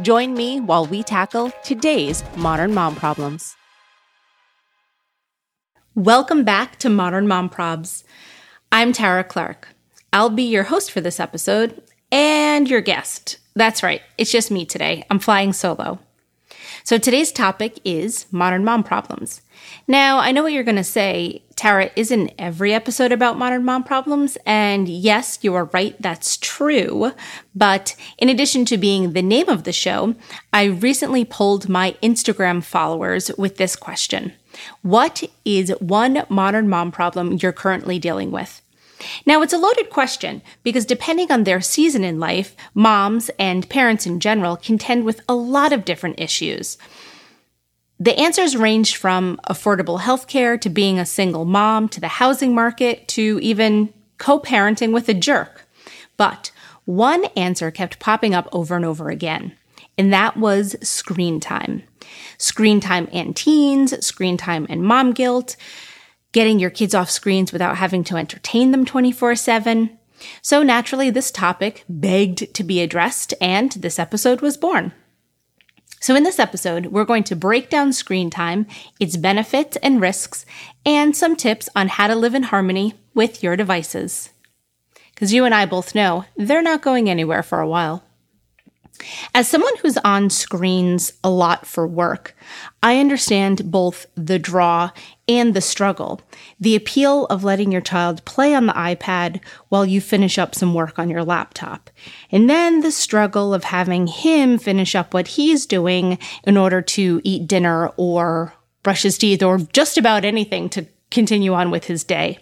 Join me while we tackle today's modern mom problems. Welcome back to Modern Mom Probs. I'm Tara Clark. I'll be your host for this episode and your guest. That's right, it's just me today. I'm flying solo. So today's topic is modern mom problems. Now, I know what you're going to say. Tara, isn't every episode about modern mom problems? And yes, you are right, that's true. But in addition to being the name of the show, I recently polled my Instagram followers with this question What is one modern mom problem you're currently dealing with? Now, it's a loaded question because depending on their season in life, moms and parents in general contend with a lot of different issues. The answers range from affordable healthcare to being a single mom to the housing market to even co parenting with a jerk. But one answer kept popping up over and over again, and that was screen time. Screen time and teens, screen time and mom guilt, getting your kids off screens without having to entertain them 24 7. So naturally, this topic begged to be addressed, and this episode was born. So, in this episode, we're going to break down screen time, its benefits and risks, and some tips on how to live in harmony with your devices. Because you and I both know they're not going anywhere for a while. As someone who's on screens a lot for work, I understand both the draw and the struggle. The appeal of letting your child play on the iPad while you finish up some work on your laptop. And then the struggle of having him finish up what he's doing in order to eat dinner or brush his teeth or just about anything to continue on with his day.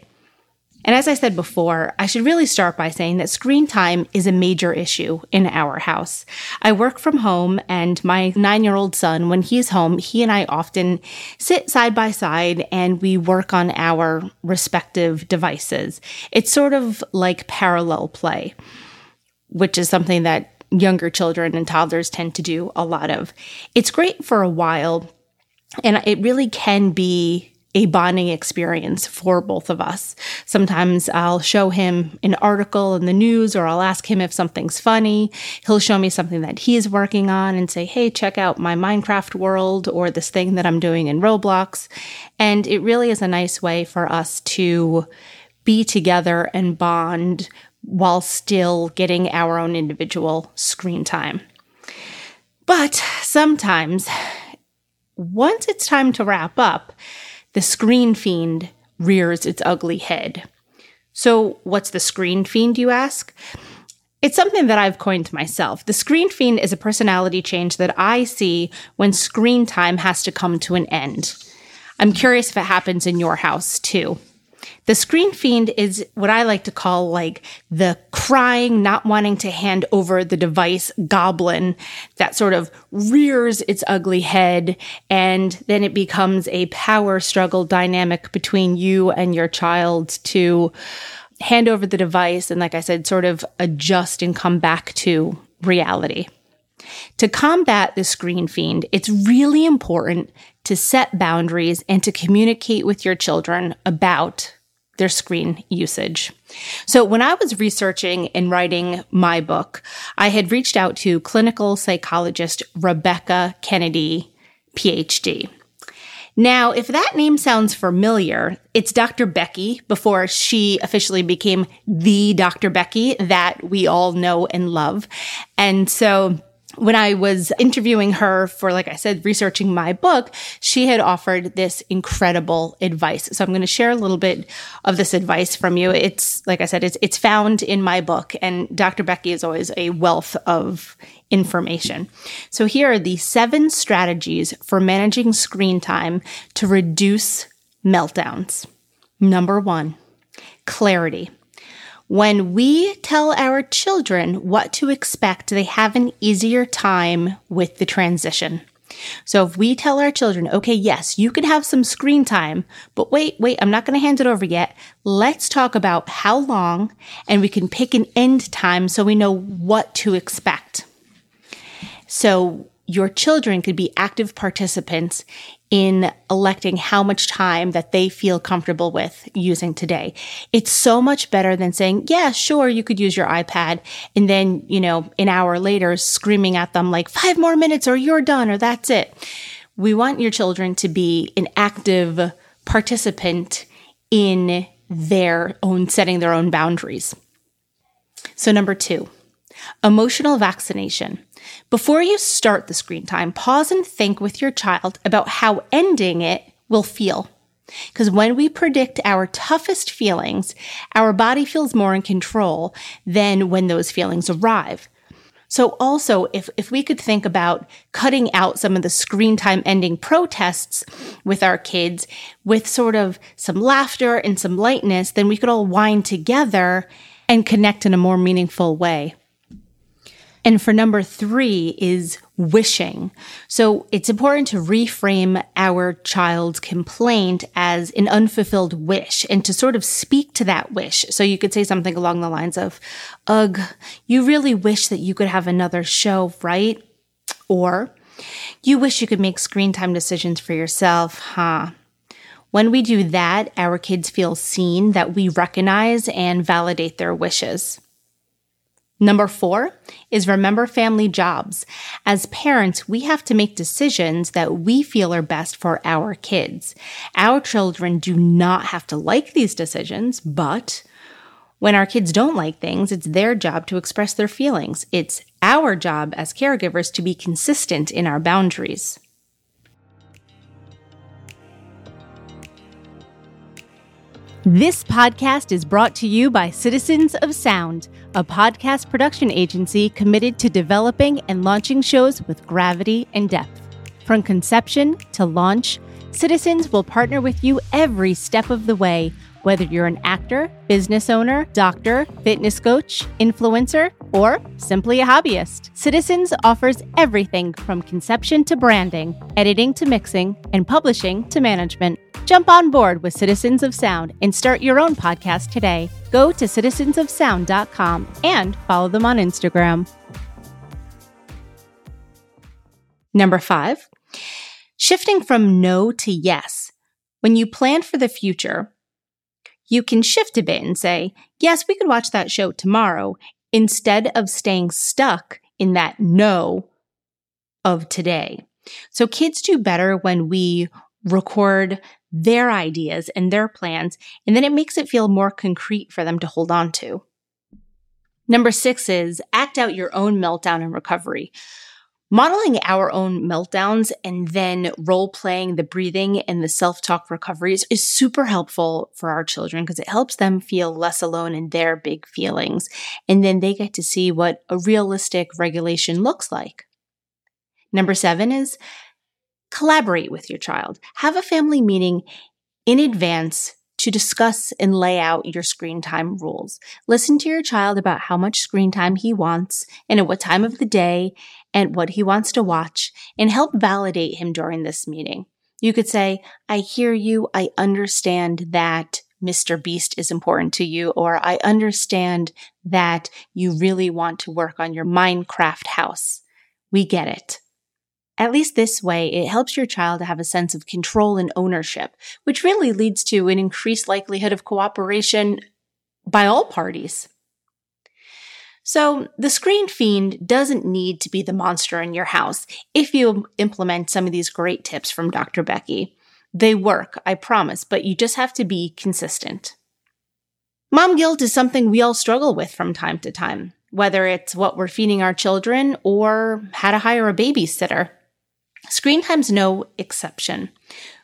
And as I said before, I should really start by saying that screen time is a major issue in our house. I work from home, and my nine year old son, when he's home, he and I often sit side by side and we work on our respective devices. It's sort of like parallel play, which is something that younger children and toddlers tend to do a lot of. It's great for a while, and it really can be a bonding experience for both of us. Sometimes I'll show him an article in the news or I'll ask him if something's funny. He'll show me something that he's working on and say, Hey, check out my Minecraft world or this thing that I'm doing in Roblox. And it really is a nice way for us to be together and bond while still getting our own individual screen time. But sometimes, once it's time to wrap up, the screen fiend rears its ugly head. So, what's the screen fiend, you ask? It's something that I've coined myself. The screen fiend is a personality change that I see when screen time has to come to an end. I'm curious if it happens in your house too. The screen fiend is what I like to call like the crying, not wanting to hand over the device goblin that sort of rears its ugly head. And then it becomes a power struggle dynamic between you and your child to hand over the device. And like I said, sort of adjust and come back to reality. To combat the screen fiend, it's really important to set boundaries and to communicate with your children about their screen usage. So when I was researching and writing my book, I had reached out to clinical psychologist Rebecca Kennedy, PhD. Now, if that name sounds familiar, it's Dr. Becky before she officially became the Dr. Becky that we all know and love. And so when I was interviewing her for, like I said, researching my book, she had offered this incredible advice. So I'm going to share a little bit of this advice from you. It's, like I said, it's, it's found in my book and Dr. Becky is always a wealth of information. So here are the seven strategies for managing screen time to reduce meltdowns. Number one, clarity. When we tell our children what to expect, they have an easier time with the transition. So if we tell our children, okay, yes, you can have some screen time, but wait, wait, I'm not going to hand it over yet. Let's talk about how long and we can pick an end time so we know what to expect. So your children could be active participants in electing how much time that they feel comfortable with using today. It's so much better than saying, yeah, sure, you could use your iPad. And then, you know, an hour later screaming at them like five more minutes or you're done or that's it. We want your children to be an active participant in their own setting their own boundaries. So number two, emotional vaccination. Before you start the screen time, pause and think with your child about how ending it will feel. Because when we predict our toughest feelings, our body feels more in control than when those feelings arrive. So also, if, if we could think about cutting out some of the screen time ending protests with our kids with sort of some laughter and some lightness, then we could all wind together and connect in a more meaningful way. And for number three is wishing. So it's important to reframe our child's complaint as an unfulfilled wish and to sort of speak to that wish. So you could say something along the lines of, ugh, you really wish that you could have another show, right? Or, you wish you could make screen time decisions for yourself, huh? When we do that, our kids feel seen, that we recognize and validate their wishes. Number four is remember family jobs. As parents, we have to make decisions that we feel are best for our kids. Our children do not have to like these decisions, but when our kids don't like things, it's their job to express their feelings. It's our job as caregivers to be consistent in our boundaries. This podcast is brought to you by Citizens of Sound, a podcast production agency committed to developing and launching shows with gravity and depth. From conception to launch, Citizens will partner with you every step of the way, whether you're an actor, business owner, doctor, fitness coach, influencer, or simply a hobbyist. Citizens offers everything from conception to branding, editing to mixing, and publishing to management. Jump on board with Citizens of Sound and start your own podcast today. Go to citizensofsound.com and follow them on Instagram. Number five, shifting from no to yes. When you plan for the future, you can shift a bit and say, yes, we could watch that show tomorrow instead of staying stuck in that no of today. So kids do better when we record their ideas and their plans, and then it makes it feel more concrete for them to hold on to. Number six is act out your own meltdown and recovery. Modeling our own meltdowns and then role playing the breathing and the self talk recoveries is super helpful for our children because it helps them feel less alone in their big feelings. And then they get to see what a realistic regulation looks like. Number seven is collaborate with your child. Have a family meeting in advance to discuss and lay out your screen time rules. Listen to your child about how much screen time he wants and at what time of the day and what he wants to watch and help validate him during this meeting. You could say, I hear you. I understand that Mr. Beast is important to you, or I understand that you really want to work on your Minecraft house. We get it. At least this way, it helps your child to have a sense of control and ownership, which really leads to an increased likelihood of cooperation by all parties. So, the screen fiend doesn't need to be the monster in your house if you implement some of these great tips from Dr. Becky. They work, I promise, but you just have to be consistent. Mom guilt is something we all struggle with from time to time, whether it's what we're feeding our children or how to hire a babysitter. Screen time's no exception.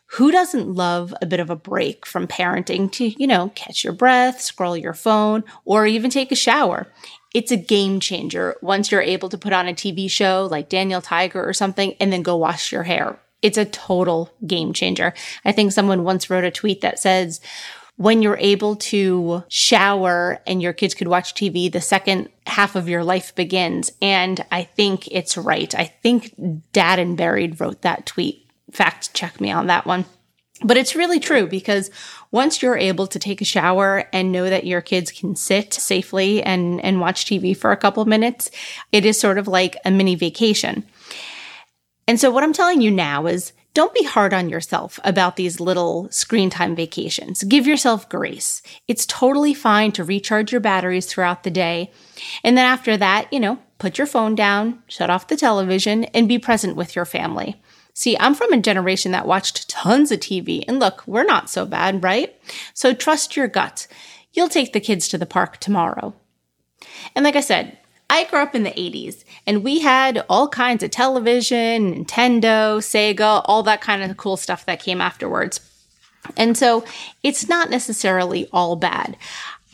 Who doesn't love a bit of a break from parenting to, you know, catch your breath, scroll your phone, or even take a shower? It's a game changer once you're able to put on a TV show like Daniel Tiger or something and then go wash your hair. It's a total game changer. I think someone once wrote a tweet that says, when you're able to shower and your kids could watch TV, the second half of your life begins. And I think it's right. I think Dad and Buried wrote that tweet. Fact check me on that one. But it's really true because once you're able to take a shower and know that your kids can sit safely and, and watch TV for a couple of minutes, it is sort of like a mini vacation. And so what I'm telling you now is don't be hard on yourself about these little screen time vacations. Give yourself grace. It's totally fine to recharge your batteries throughout the day. And then after that, you know, put your phone down, shut off the television, and be present with your family. See, I'm from a generation that watched tons of TV, and look, we're not so bad, right? So trust your gut. You'll take the kids to the park tomorrow. And like I said, I grew up in the 80s, and we had all kinds of television, Nintendo, Sega, all that kind of cool stuff that came afterwards. And so it's not necessarily all bad.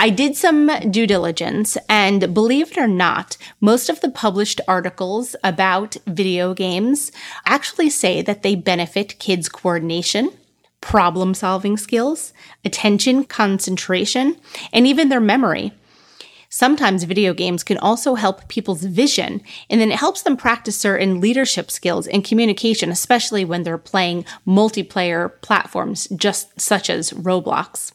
I did some due diligence and believe it or not, most of the published articles about video games actually say that they benefit kids' coordination, problem solving skills, attention, concentration, and even their memory. Sometimes video games can also help people's vision, and then it helps them practice certain leadership skills and communication, especially when they're playing multiplayer platforms, just such as Roblox.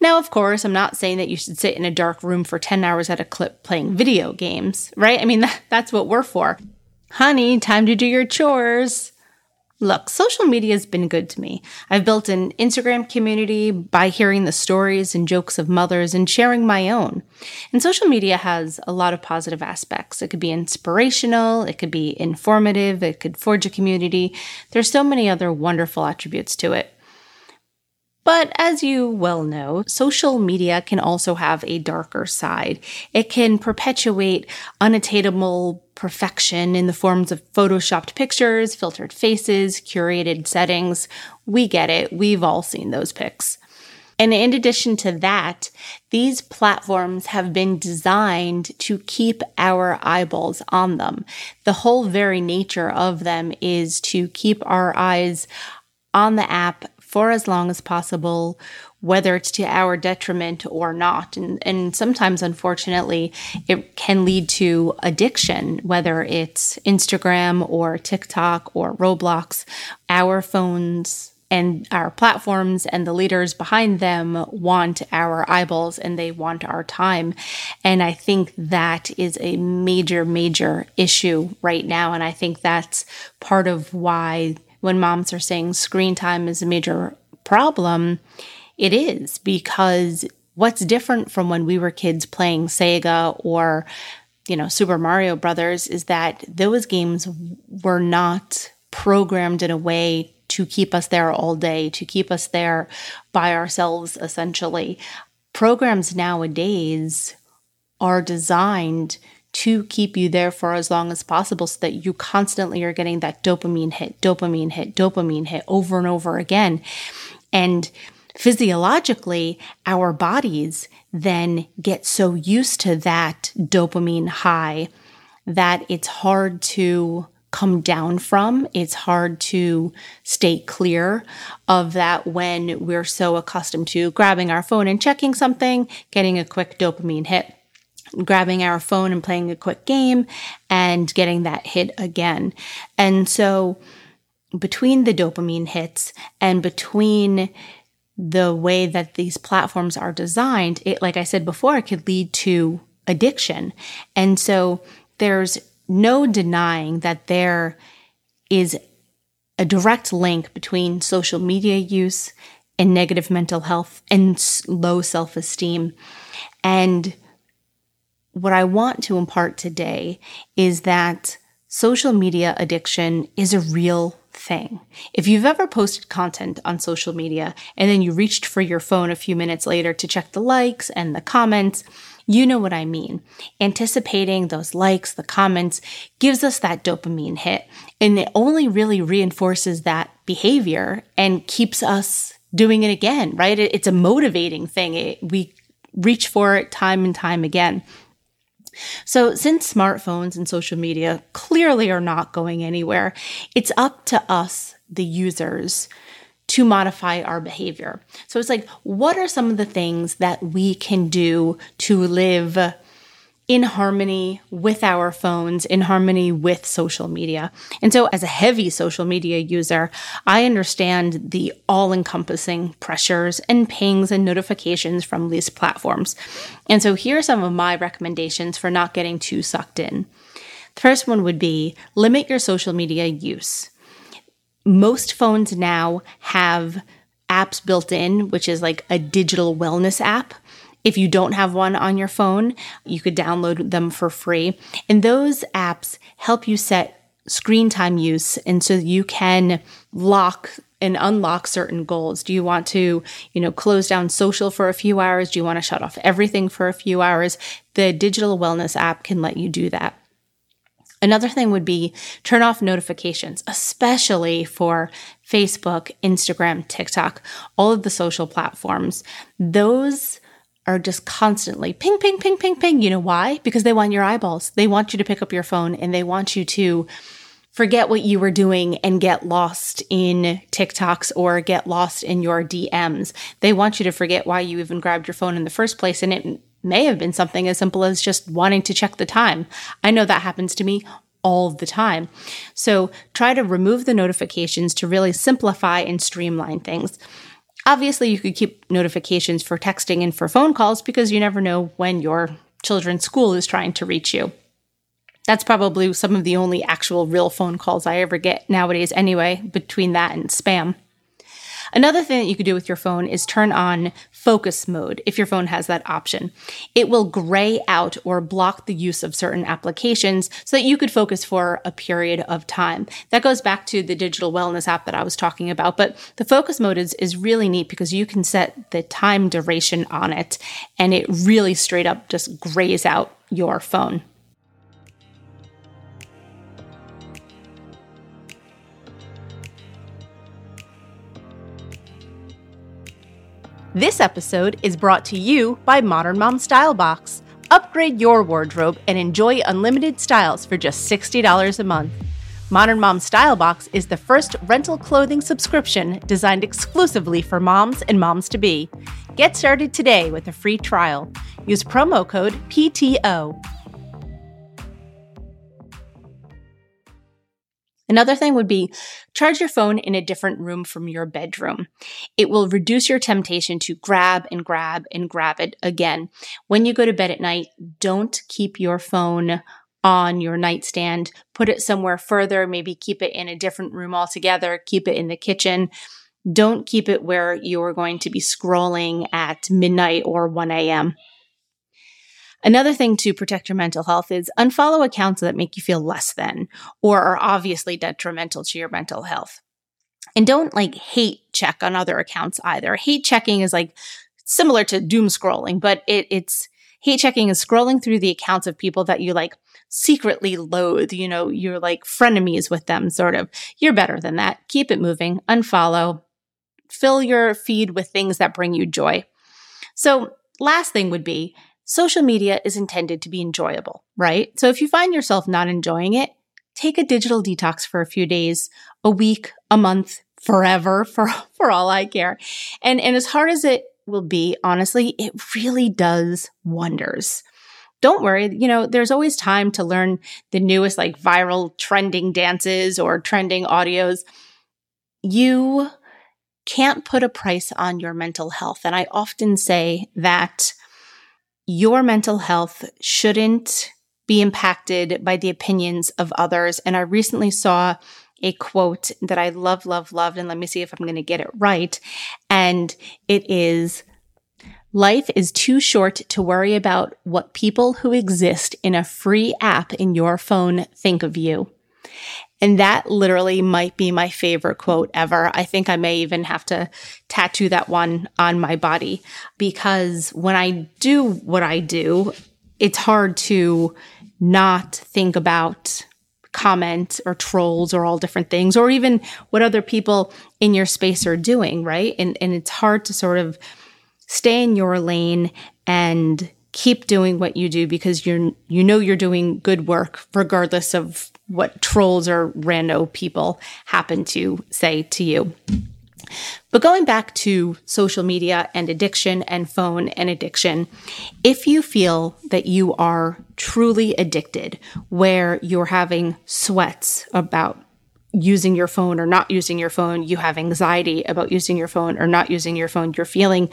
Now, of course, I'm not saying that you should sit in a dark room for 10 hours at a clip playing video games, right? I mean, that, that's what we're for. Honey, time to do your chores. Look, social media has been good to me. I've built an Instagram community by hearing the stories and jokes of mothers and sharing my own. And social media has a lot of positive aspects. It could be inspirational, it could be informative, it could forge a community. There's so many other wonderful attributes to it. But as you well know, social media can also have a darker side. It can perpetuate unattainable perfection in the forms of photoshopped pictures, filtered faces, curated settings. We get it. We've all seen those pics. And in addition to that, these platforms have been designed to keep our eyeballs on them. The whole very nature of them is to keep our eyes on the app for as long as possible, whether it's to our detriment or not. And, and sometimes, unfortunately, it can lead to addiction, whether it's Instagram or TikTok or Roblox. Our phones and our platforms and the leaders behind them want our eyeballs and they want our time. And I think that is a major, major issue right now. And I think that's part of why when moms are saying screen time is a major problem, it is because what's different from when we were kids playing Sega or you know Super Mario Brothers is that those games were not programmed in a way to keep us there all day, to keep us there by ourselves essentially. Programs nowadays are designed to keep you there for as long as possible so that you constantly are getting that dopamine hit, dopamine hit, dopamine hit over and over again. And physiologically, our bodies then get so used to that dopamine high that it's hard to come down from. It's hard to stay clear of that when we're so accustomed to grabbing our phone and checking something, getting a quick dopamine hit grabbing our phone and playing a quick game and getting that hit again. And so between the dopamine hits and between the way that these platforms are designed, it, like I said before, it could lead to addiction. And so there's no denying that there is a direct link between social media use and negative mental health and low self esteem. And what I want to impart today is that social media addiction is a real thing. If you've ever posted content on social media and then you reached for your phone a few minutes later to check the likes and the comments, you know what I mean. Anticipating those likes, the comments gives us that dopamine hit and it only really reinforces that behavior and keeps us doing it again, right? It's a motivating thing. It, we reach for it time and time again. So, since smartphones and social media clearly are not going anywhere, it's up to us, the users, to modify our behavior. So it's like, what are some of the things that we can do to live in harmony with our phones, in harmony with social media. And so, as a heavy social media user, I understand the all encompassing pressures and pings and notifications from these platforms. And so, here are some of my recommendations for not getting too sucked in. The first one would be limit your social media use. Most phones now have apps built in, which is like a digital wellness app. If you don't have one on your phone, you could download them for free. And those apps help you set screen time use. And so you can lock and unlock certain goals. Do you want to, you know, close down social for a few hours? Do you want to shut off everything for a few hours? The digital wellness app can let you do that. Another thing would be turn off notifications, especially for Facebook, Instagram, TikTok, all of the social platforms. Those are just constantly ping, ping, ping, ping, ping. You know why? Because they want your eyeballs. They want you to pick up your phone and they want you to forget what you were doing and get lost in TikToks or get lost in your DMs. They want you to forget why you even grabbed your phone in the first place. And it may have been something as simple as just wanting to check the time. I know that happens to me all the time. So try to remove the notifications to really simplify and streamline things. Obviously, you could keep notifications for texting and for phone calls because you never know when your children's school is trying to reach you. That's probably some of the only actual real phone calls I ever get nowadays, anyway, between that and spam. Another thing that you could do with your phone is turn on focus mode if your phone has that option. It will gray out or block the use of certain applications so that you could focus for a period of time. That goes back to the digital wellness app that I was talking about, but the focus mode is, is really neat because you can set the time duration on it and it really straight up just grays out your phone. This episode is brought to you by Modern Mom Style Box. Upgrade your wardrobe and enjoy unlimited styles for just $60 a month. Modern Mom Style Box is the first rental clothing subscription designed exclusively for moms and moms to be. Get started today with a free trial. Use promo code PTO. Another thing would be charge your phone in a different room from your bedroom. It will reduce your temptation to grab and grab and grab it again. When you go to bed at night, don't keep your phone on your nightstand. Put it somewhere further, maybe keep it in a different room altogether, keep it in the kitchen. Don't keep it where you're going to be scrolling at midnight or 1 a.m. Another thing to protect your mental health is unfollow accounts that make you feel less than or are obviously detrimental to your mental health. And don't like hate check on other accounts either. Hate checking is like similar to doom scrolling, but it, it's hate checking is scrolling through the accounts of people that you like secretly loathe. You know, you're like frenemies with them, sort of. You're better than that. Keep it moving. Unfollow. Fill your feed with things that bring you joy. So, last thing would be social media is intended to be enjoyable, right? So if you find yourself not enjoying it, take a digital detox for a few days, a week, a month, forever, for, for all I care. And, and as hard as it will be, honestly, it really does wonders. Don't worry, you know, there's always time to learn the newest like viral trending dances or trending audios. You can't put a price on your mental health. And I often say that your mental health shouldn't be impacted by the opinions of others. And I recently saw a quote that I love, love, loved. And let me see if I'm going to get it right. And it is, Life is too short to worry about what people who exist in a free app in your phone think of you. And that literally might be my favorite quote ever. I think I may even have to tattoo that one on my body because when I do what I do, it's hard to not think about comment or trolls or all different things or even what other people in your space are doing, right? And and it's hard to sort of stay in your lane and keep doing what you do because you're you know you're doing good work regardless of what trolls or rando people happen to say to you. But going back to social media and addiction and phone and addiction, if you feel that you are truly addicted, where you're having sweats about using your phone or not using your phone, you have anxiety about using your phone or not using your phone, you're feeling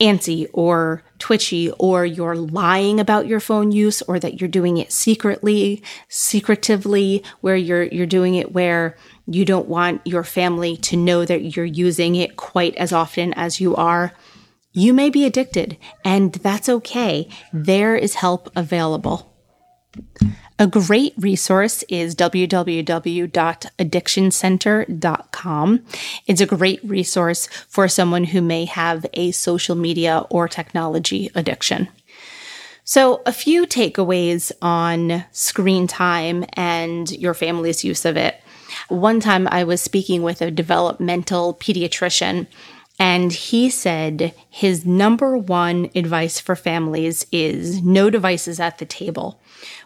antsy or twitchy or you're lying about your phone use or that you're doing it secretly secretively where you're you're doing it where you don't want your family to know that you're using it quite as often as you are you may be addicted. And that's okay. There is help available a great resource is www.addictioncenter.com. It's a great resource for someone who may have a social media or technology addiction. So, a few takeaways on screen time and your family's use of it. One time I was speaking with a developmental pediatrician and he said his number one advice for families is no devices at the table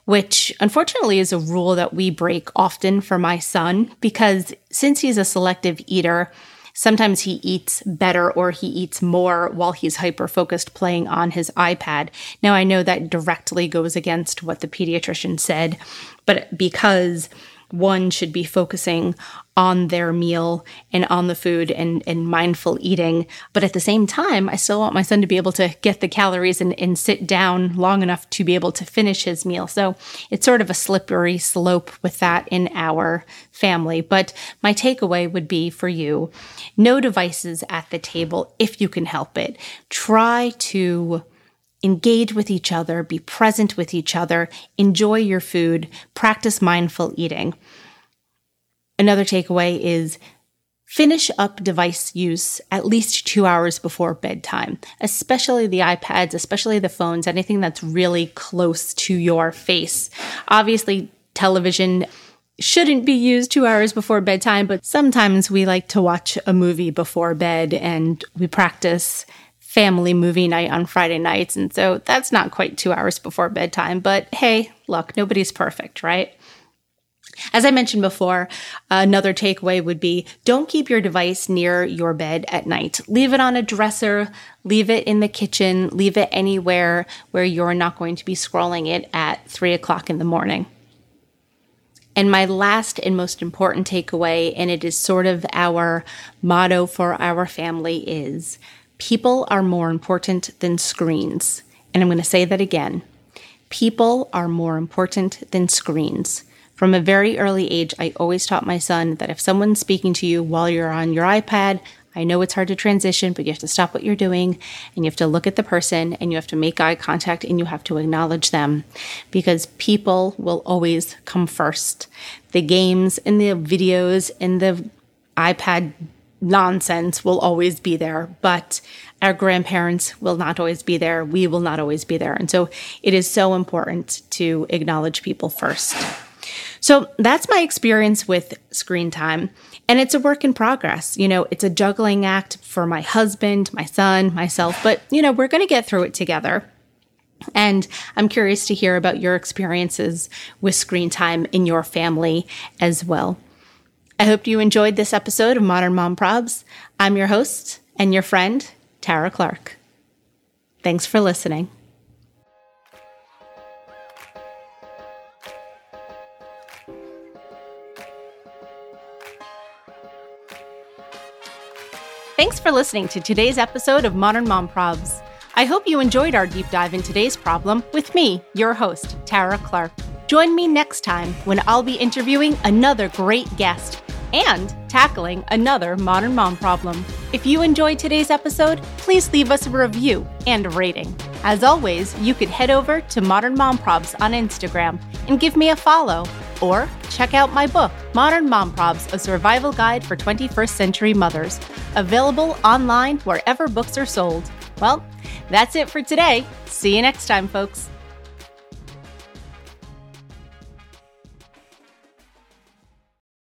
which unfortunately is a rule that we break often for my son because since he's a selective eater, sometimes he eats better or he eats more while he's hyper focused playing on his iPad. Now, I know that directly goes against what the pediatrician said, but because one should be focusing on their meal and on the food and, and mindful eating. But at the same time, I still want my son to be able to get the calories and, and sit down long enough to be able to finish his meal. So it's sort of a slippery slope with that in our family. But my takeaway would be for you no devices at the table if you can help it. Try to engage with each other, be present with each other, enjoy your food, practice mindful eating. Another takeaway is finish up device use at least two hours before bedtime, especially the iPads, especially the phones, anything that's really close to your face. Obviously, television shouldn't be used two hours before bedtime, but sometimes we like to watch a movie before bed and we practice family movie night on Friday nights. And so that's not quite two hours before bedtime. But hey, look, nobody's perfect, right? As I mentioned before, another takeaway would be don't keep your device near your bed at night. Leave it on a dresser, leave it in the kitchen, leave it anywhere where you're not going to be scrolling it at three o'clock in the morning. And my last and most important takeaway, and it is sort of our motto for our family, is People are more important than screens. And I'm going to say that again. People are more important than screens. From a very early age, I always taught my son that if someone's speaking to you while you're on your iPad, I know it's hard to transition, but you have to stop what you're doing and you have to look at the person and you have to make eye contact and you have to acknowledge them because people will always come first. The games and the videos and the iPad nonsense will always be there, but our grandparents will not always be there. We will not always be there. And so it is so important to acknowledge people first. So that's my experience with screen time. And it's a work in progress. You know, it's a juggling act for my husband, my son, myself, but, you know, we're going to get through it together. And I'm curious to hear about your experiences with screen time in your family as well. I hope you enjoyed this episode of Modern Mom Probs. I'm your host and your friend, Tara Clark. Thanks for listening. Thanks for listening to today's episode of Modern Mom Probs. I hope you enjoyed our deep dive in today's problem with me, your host, Tara Clark. Join me next time when I'll be interviewing another great guest and tackling another modern mom problem. If you enjoyed today's episode, please leave us a review and a rating. As always, you could head over to Modern Mom Probs on Instagram and give me a follow. Or check out my book, Modern Mom Probs A Survival Guide for 21st Century Mothers, available online wherever books are sold. Well, that's it for today. See you next time, folks.